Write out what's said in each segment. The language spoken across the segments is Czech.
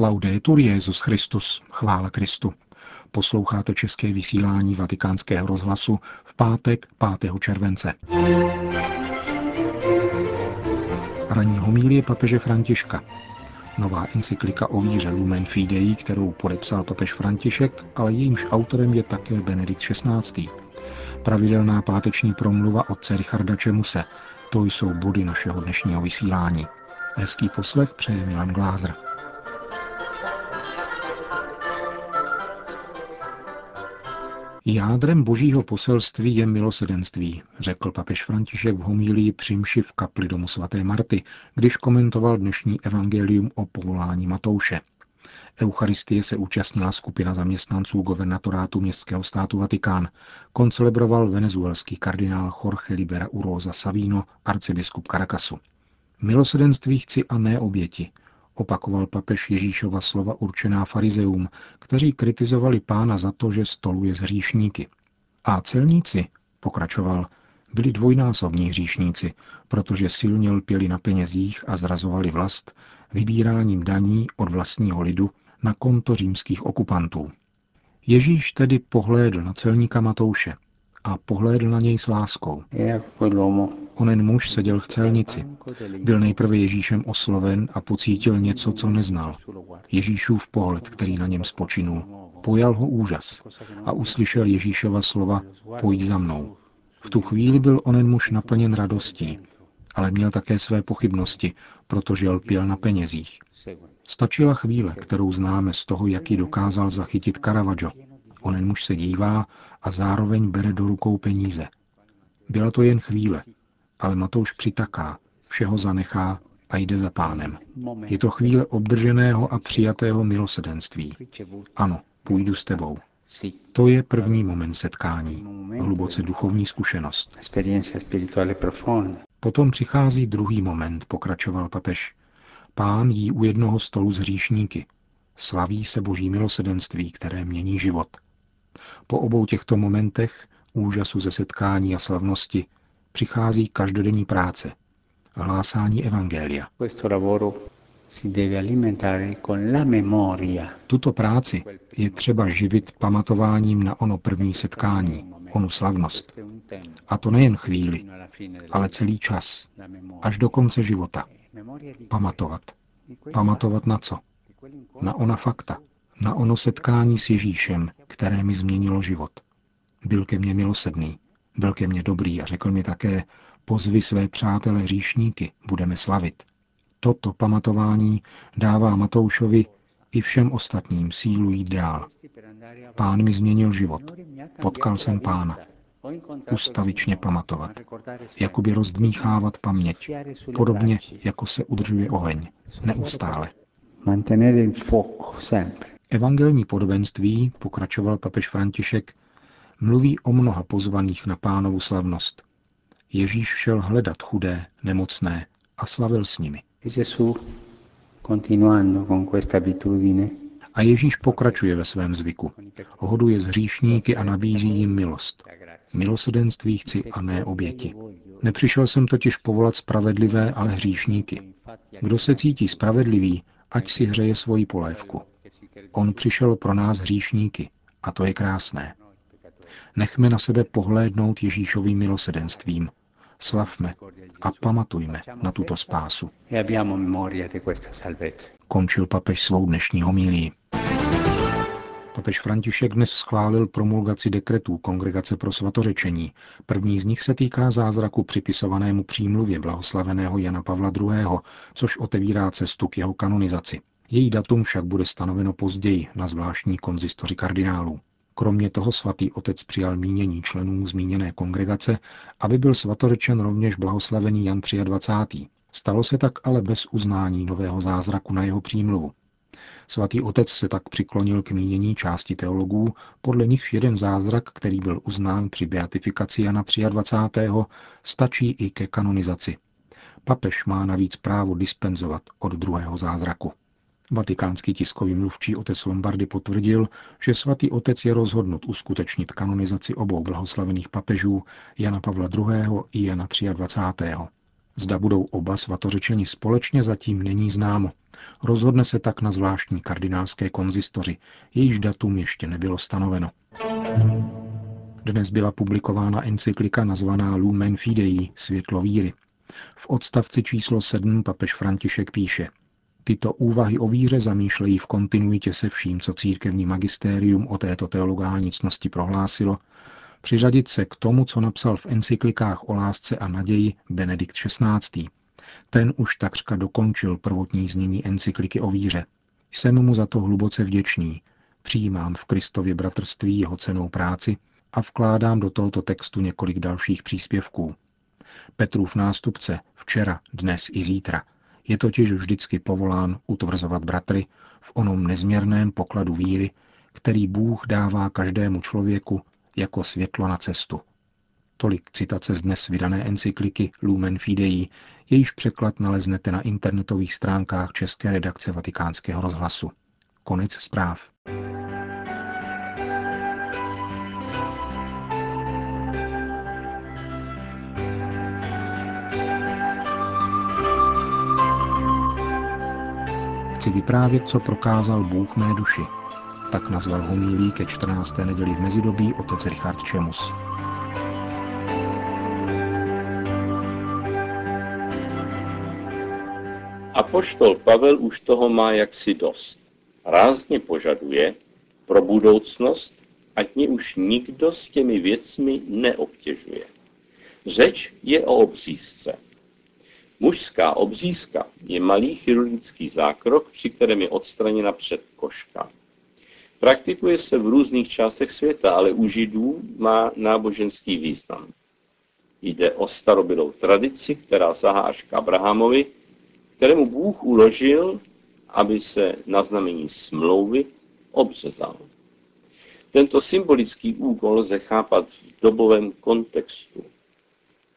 Laudetur Jezus Christus, chvála Kristu. Posloucháte české vysílání Vatikánského rozhlasu v pátek 5. července. Ranní homílie papeže Františka. Nová encyklika o víře Lumen Fidei, kterou podepsal papež František, ale jejímž autorem je také Benedikt XVI. Pravidelná páteční promluva otce Richarda Čemuse. To jsou body našeho dnešního vysílání. Hezký poslech přeje Milan Glázer. Jádrem božího poselství je milosedenství, řekl papež František v homílii přimši v kapli domu svaté Marty, když komentoval dnešní evangelium o povolání Matouše. Eucharistie se účastnila skupina zaměstnanců guvernatorátu městského státu Vatikán. Koncelebroval venezuelský kardinál Jorge Libera Uroza Savino, arcibiskup Caracasu. Milosedenství chci a ne oběti, opakoval papež Ježíšova slova určená farizeum, kteří kritizovali pána za to, že stoluje s hříšníky. A celníci, pokračoval, byli dvojnásobní hříšníci, protože silně lpěli na penězích a zrazovali vlast vybíráním daní od vlastního lidu na konto římských okupantů. Ježíš tedy pohlédl na celníka Matouše a pohlédl na něj s láskou. Onen muž seděl v celnici. Byl nejprve Ježíšem osloven a pocítil něco, co neznal. Ježíšův pohled, který na něm spočinul. Pojal ho úžas a uslyšel Ježíšova slova pojď za mnou. V tu chvíli byl onen muž naplněn radostí, ale měl také své pochybnosti, protože lpěl na penězích. Stačila chvíle, kterou známe z toho, jak ji dokázal zachytit Caravaggio. Onen muž se dívá a zároveň bere do rukou peníze. Byla to jen chvíle, ale Matouš přitaká, všeho zanechá a jde za pánem. Je to chvíle obdrženého a přijatého milosedenství. Ano, půjdu s tebou. To je první moment setkání, hluboce duchovní zkušenost. Potom přichází druhý moment, pokračoval papež. Pán jí u jednoho stolu s hříšníky. Slaví se boží milosedenství, které mění život. Po obou těchto momentech, úžasu ze setkání a slavnosti, přichází každodenní práce, hlásání evangelia. Tuto práci je třeba živit pamatováním na ono první setkání, onu slavnost. A to nejen chvíli, ale celý čas, až do konce života. Pamatovat. Pamatovat na co? Na ona fakta, na ono setkání s Ježíšem, které mi změnilo život. Byl ke mně milosedný, byl ke mně dobrý a řekl mi také, pozvi své přátele hříšníky, budeme slavit. Toto pamatování dává Matoušovi i všem ostatním sílu jít dál. Pán mi změnil život. Potkal jsem pána. Ustavičně pamatovat. Jakoby rozdmíchávat paměť. Podobně, jako se udržuje oheň. Neustále. Evangelní podobenství, pokračoval papež František, mluví o mnoha pozvaných na pánovu slavnost. Ježíš šel hledat chudé, nemocné a slavil s nimi. A Ježíš pokračuje ve svém zvyku. Hoduje z hříšníky a nabízí jim milost. Milosedenství chci a ne oběti. Nepřišel jsem totiž povolat spravedlivé, ale hříšníky. Kdo se cítí spravedlivý, ať si hřeje svoji polévku. On přišel pro nás hříšníky a to je krásné. Nechme na sebe pohlédnout Ježíšovým milosedenstvím. Slavme a pamatujme na tuto spásu. Končil papež svou dnešní homílii. Papež František dnes schválil promulgaci dekretů Kongregace pro svatořečení. První z nich se týká zázraku připisovanému přímluvě blahoslaveného Jana Pavla II., což otevírá cestu k jeho kanonizaci. Její datum však bude stanoveno později na zvláštní konzistoři kardinálů. Kromě toho svatý otec přijal mínění členů zmíněné kongregace, aby byl svatořečen rovněž blahoslavený Jan 23. Stalo se tak ale bez uznání nového zázraku na jeho přímluvu. Svatý otec se tak přiklonil k mínění části teologů, podle nichž jeden zázrak, který byl uznán při beatifikaci Jana 23. stačí i ke kanonizaci. Papež má navíc právo dispenzovat od druhého zázraku. Vatikánský tiskový mluvčí otec Lombardy potvrdil, že svatý otec je rozhodnut uskutečnit kanonizaci obou blahoslavených papežů Jana Pavla II. i Jana 23. Zda budou oba svatořečeni společně zatím není známo. Rozhodne se tak na zvláštní kardinálské konzistoři, jejíž datum ještě nebylo stanoveno. Dnes byla publikována encyklika nazvaná Lumen Fidei, světlo víry. V odstavci číslo 7 papež František píše Tyto úvahy o víře zamýšlejí v kontinuitě se vším, co církevní magistérium o této teologální cnosti prohlásilo, přiřadit se k tomu, co napsal v encyklikách o lásce a naději Benedikt XVI. Ten už takřka dokončil prvotní znění encykliky o víře. Jsem mu za to hluboce vděčný. Přijímám v Kristově bratrství jeho cenou práci a vkládám do tohoto textu několik dalších příspěvků. Petrův nástupce včera, dnes i zítra je totiž vždycky povolán utvrzovat bratry v onom nezměrném pokladu víry, který Bůh dává každému člověku jako světlo na cestu. Tolik citace z dnes vydané encykliky Lumen Fidei, jejíž překlad naleznete na internetových stránkách České redakce Vatikánského rozhlasu. Konec zpráv. Chci vyprávět, co prokázal Bůh mé duši. Tak nazval homílí ke 14. neděli v mezidobí otec Richard Čemus. Apoštol Pavel už toho má jaksi dost. Rázně požaduje pro budoucnost, ať mě už nikdo s těmi věcmi neobtěžuje. Řeč je o obřízce. Mužská obřízka je malý chirurgický zákrok, při kterém je odstraněna předkoška. Praktikuje se v různých částech světa, ale u židů má náboženský význam. Jde o starobylou tradici, která sahá až k Abrahamovi, kterému Bůh uložil, aby se na znamení smlouvy obřezal. Tento symbolický úkol lze chápat v dobovém kontextu.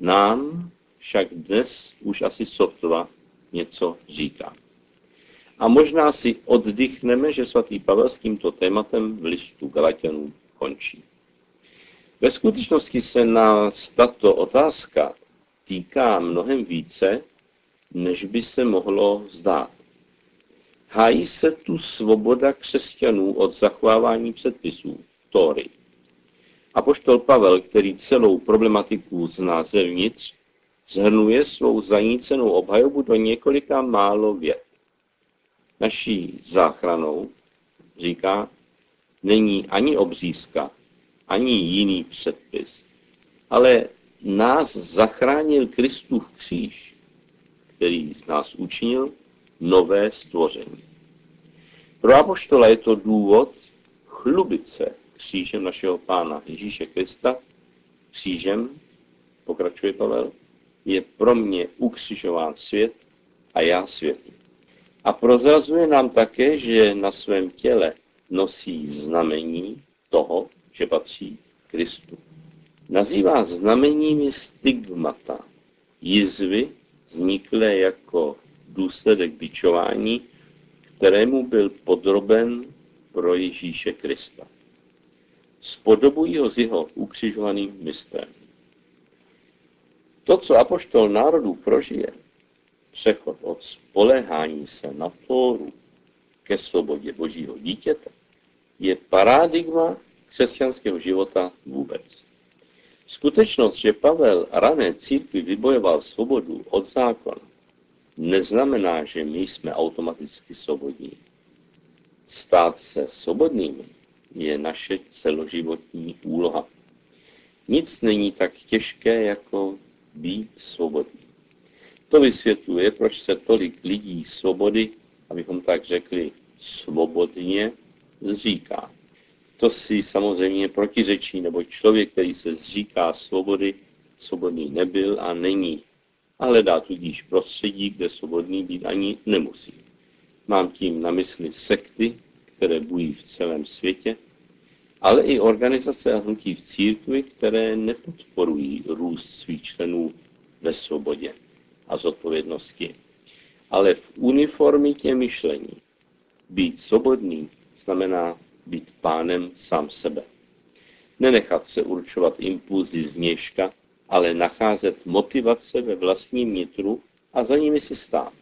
Nám, však dnes už asi sotva něco říká. A možná si oddychneme, že svatý Pavel s tímto tématem v listu Galatianů končí. Ve skutečnosti se nás tato otázka týká mnohem více, než by se mohlo zdát. Hájí se tu svoboda křesťanů od zachovávání předpisů, Tóry. A poštol Pavel, který celou problematiku zná zevnitř, zhrnuje svou zanícenou obhajobu do několika málo vět. Naší záchranou, říká, není ani obřízka, ani jiný předpis, ale nás zachránil Kristův kříž, který z nás učinil nové stvoření. Pro Apoštola je to důvod chlubit se křížem našeho Pána Ježíše Krista, křížem, pokračuje Pavel, je pro mě ukřižován svět a já světý. A prozrazuje nám také, že na svém těle nosí znamení toho, že patří Kristu. Nazývá znameními stigmata, jizvy vzniklé jako důsledek bičování, kterému byl podroben pro Ježíše Krista. Spodobují ho s jeho ukřižovaným mistrem. To, co apoštol národů prožije, přechod od spolehání se na Tóru ke svobodě božího dítěte, je paradigma křesťanského života vůbec. Skutečnost, že Pavel rané církvi vybojoval svobodu od zákona, neznamená, že my jsme automaticky svobodní. Stát se svobodnými je naše celoživotní úloha. Nic není tak těžké, jako být svobodný. To vysvětluje, proč se tolik lidí svobody, abychom tak řekli, svobodně zříká. To si samozřejmě protiřečí, nebo člověk, který se zříká svobody, svobodný nebyl a není, ale dá tudíž prostředí, kde svobodný být ani nemusí. Mám tím na mysli sekty, které bují v celém světě, ale i organizace a hnutí v církvi, které nepodporují růst svých členů ve svobodě a zodpovědnosti, ale v uniformitě myšlení. Být svobodný znamená být pánem sám sebe. Nenechat se určovat impulzy zvnějška, ale nacházet motivace ve vlastním nitru a za nimi si stát.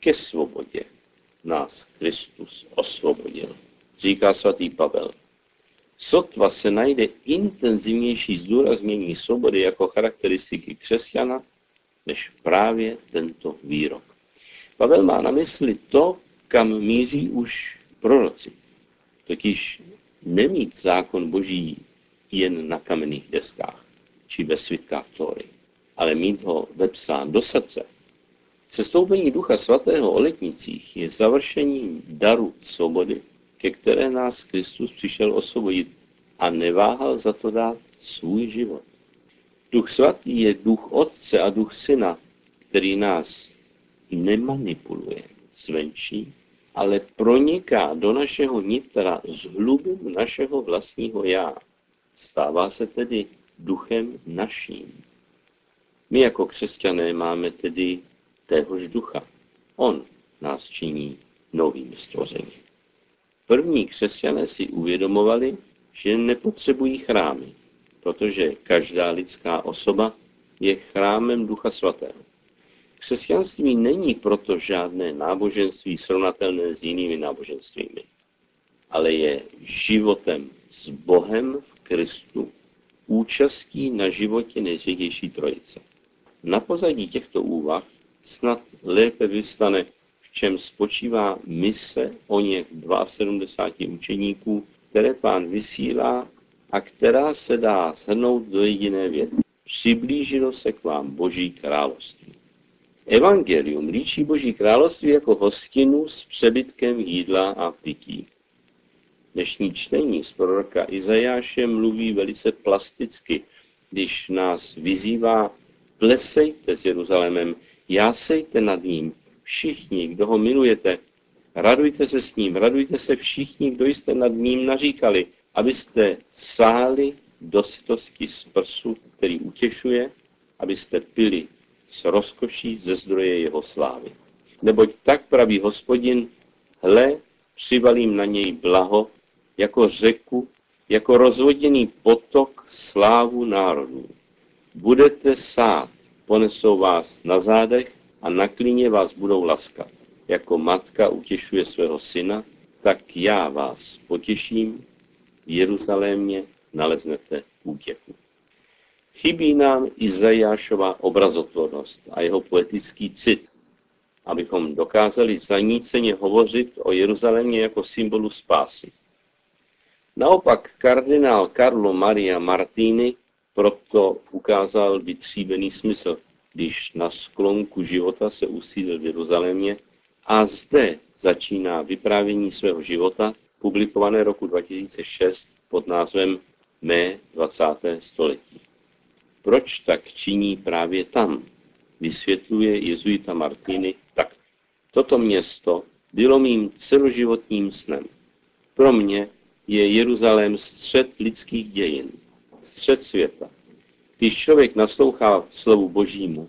Ke svobodě nás Kristus osvobodil, říká svatý Pavel. Sotva se najde intenzivnější zdůraznění svobody jako charakteristiky křesťana, než právě tento výrok. Pavel má na mysli to, kam míří už proroci. Totiž nemít zákon boží jen na kamenných deskách či ve svitkách Tóry, ale mít ho vepsán do srdce. Cestoupení Ducha Svatého o letnicích je završením daru svobody, ke které nás Kristus přišel osvobodit a neváhal za to dát svůj život. Duch Svatý je duch Otce a duch Syna, který nás nemanipuluje zvenčí, ale proniká do našeho nitra z hlubin našeho vlastního já. Stává se tedy duchem naším. My jako křesťané máme tedy téhož ducha. On nás činí novým stvořením. První křesťané si uvědomovali, že nepotřebují chrámy, protože každá lidská osoba je chrámem Ducha Svatého. Křesťanství není proto žádné náboženství srovnatelné s jinými náboženstvími, ale je životem s Bohem v Kristu, účastí na životě nejsvětější trojice. Na pozadí těchto úvah snad lépe vystane, čem spočívá mise o něch 72 učeníků, které pán vysílá a která se dá shrnout do jediné věty. Přiblížilo se k vám Boží království. Evangelium líčí Boží království jako hostinu s přebytkem jídla a pití. Dnešní čtení z proroka Izajáše mluví velice plasticky, když nás vyzývá plesejte s Jeruzalémem, jásejte nad ním, všichni, kdo ho milujete, radujte se s ním, radujte se všichni, kdo jste nad ním naříkali, abyste sáli do sytosti z prsu, který utěšuje, abyste pili s rozkoší ze zdroje jeho slávy. Neboť tak praví hospodin, hle, přivalím na něj blaho, jako řeku, jako rozvoděný potok slávu národů. Budete sát, ponesou vás na zádech a na klíně vás budou laskat. Jako matka utěšuje svého syna, tak já vás potěším, v Jeruzalémě naleznete útěchu. Chybí nám Izajášova obrazotvornost a jeho poetický cit, abychom dokázali zaníceně hovořit o Jeruzalémě jako symbolu spásy. Naopak kardinál Carlo Maria Martini proto ukázal vytříbený smysl, když na sklonku života se usídl v Jeruzalémě a zde začíná vyprávění svého života, publikované roku 2006 pod názvem Mé 20. století. Proč tak činí právě tam? Vysvětluje jezuita Martini tak. Toto město bylo mým celoživotním snem. Pro mě je Jeruzalém střed lidských dějin, střed světa. Když člověk naslouchá slovu Božímu,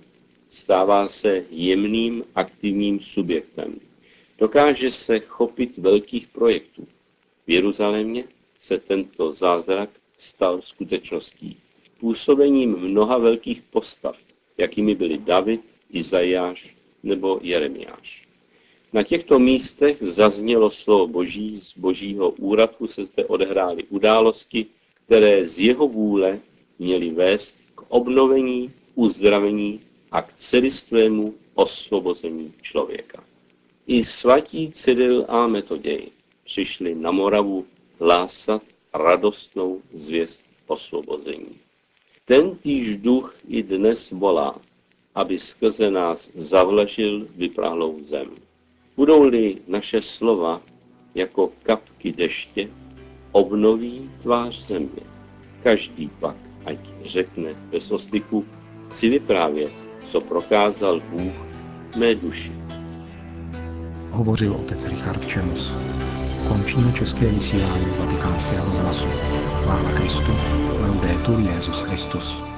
stává se jemným, aktivním subjektem. Dokáže se chopit velkých projektů. V Jeruzalémě se tento zázrak stal skutečností působením mnoha velkých postav, jakými byli David, Izajáš nebo Jeremiáš. Na těchto místech zaznělo slovo Boží, z Božího úradku se zde odehrály události, které z jeho vůle měly vést k obnovení, uzdravení a k celistvému osvobození člověka. I svatí Cyril a Metoděj přišli na Moravu hlásat radostnou zvěst osvobození. Tentýž duch i dnes volá, aby skrze nás zavlažil vyprahlou zem. Budou-li naše slova jako kapky deště, obnoví tvář země. Každý pak, ať řekne bez ostyku, si vyprávět, co prokázal Bůh mé duši. Hovořil otec Richard Čemus. Končíme české vysílání vatikánského rozhlasu. Chvála Kristu. Laudetur Jezus Christus.